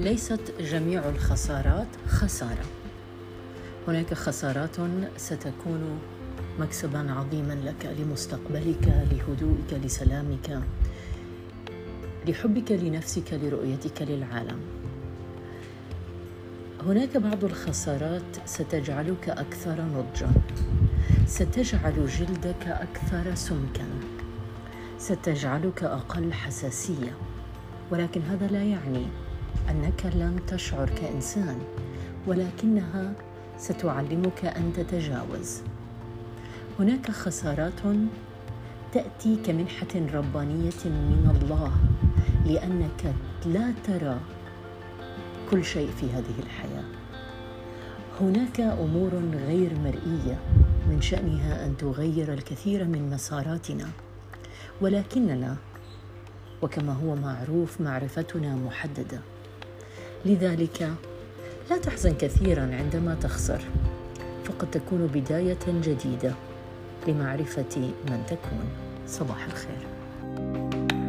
ليست جميع الخسارات خسارة. هناك خسارات ستكون مكسبا عظيما لك لمستقبلك لهدوئك لسلامك لحبك لنفسك لرؤيتك للعالم. هناك بعض الخسارات ستجعلك أكثر نضجا. ستجعل جلدك أكثر سمكا. ستجعلك أقل حساسية. ولكن هذا لا يعني أنك لن تشعر كإنسان ولكنها ستعلمك أن تتجاوز. هناك خسارات تاتي كمنحه ربانية من الله لأنك لا ترى كل شيء في هذه الحياة. هناك أمور غير مرئية من شأنها أن تغير الكثير من مساراتنا. ولكننا وكما هو معروف معرفتنا محددة. لذلك لا تحزن كثيرا عندما تخسر فقد تكون بداية جديدة لمعرفة من تكون. صباح الخير.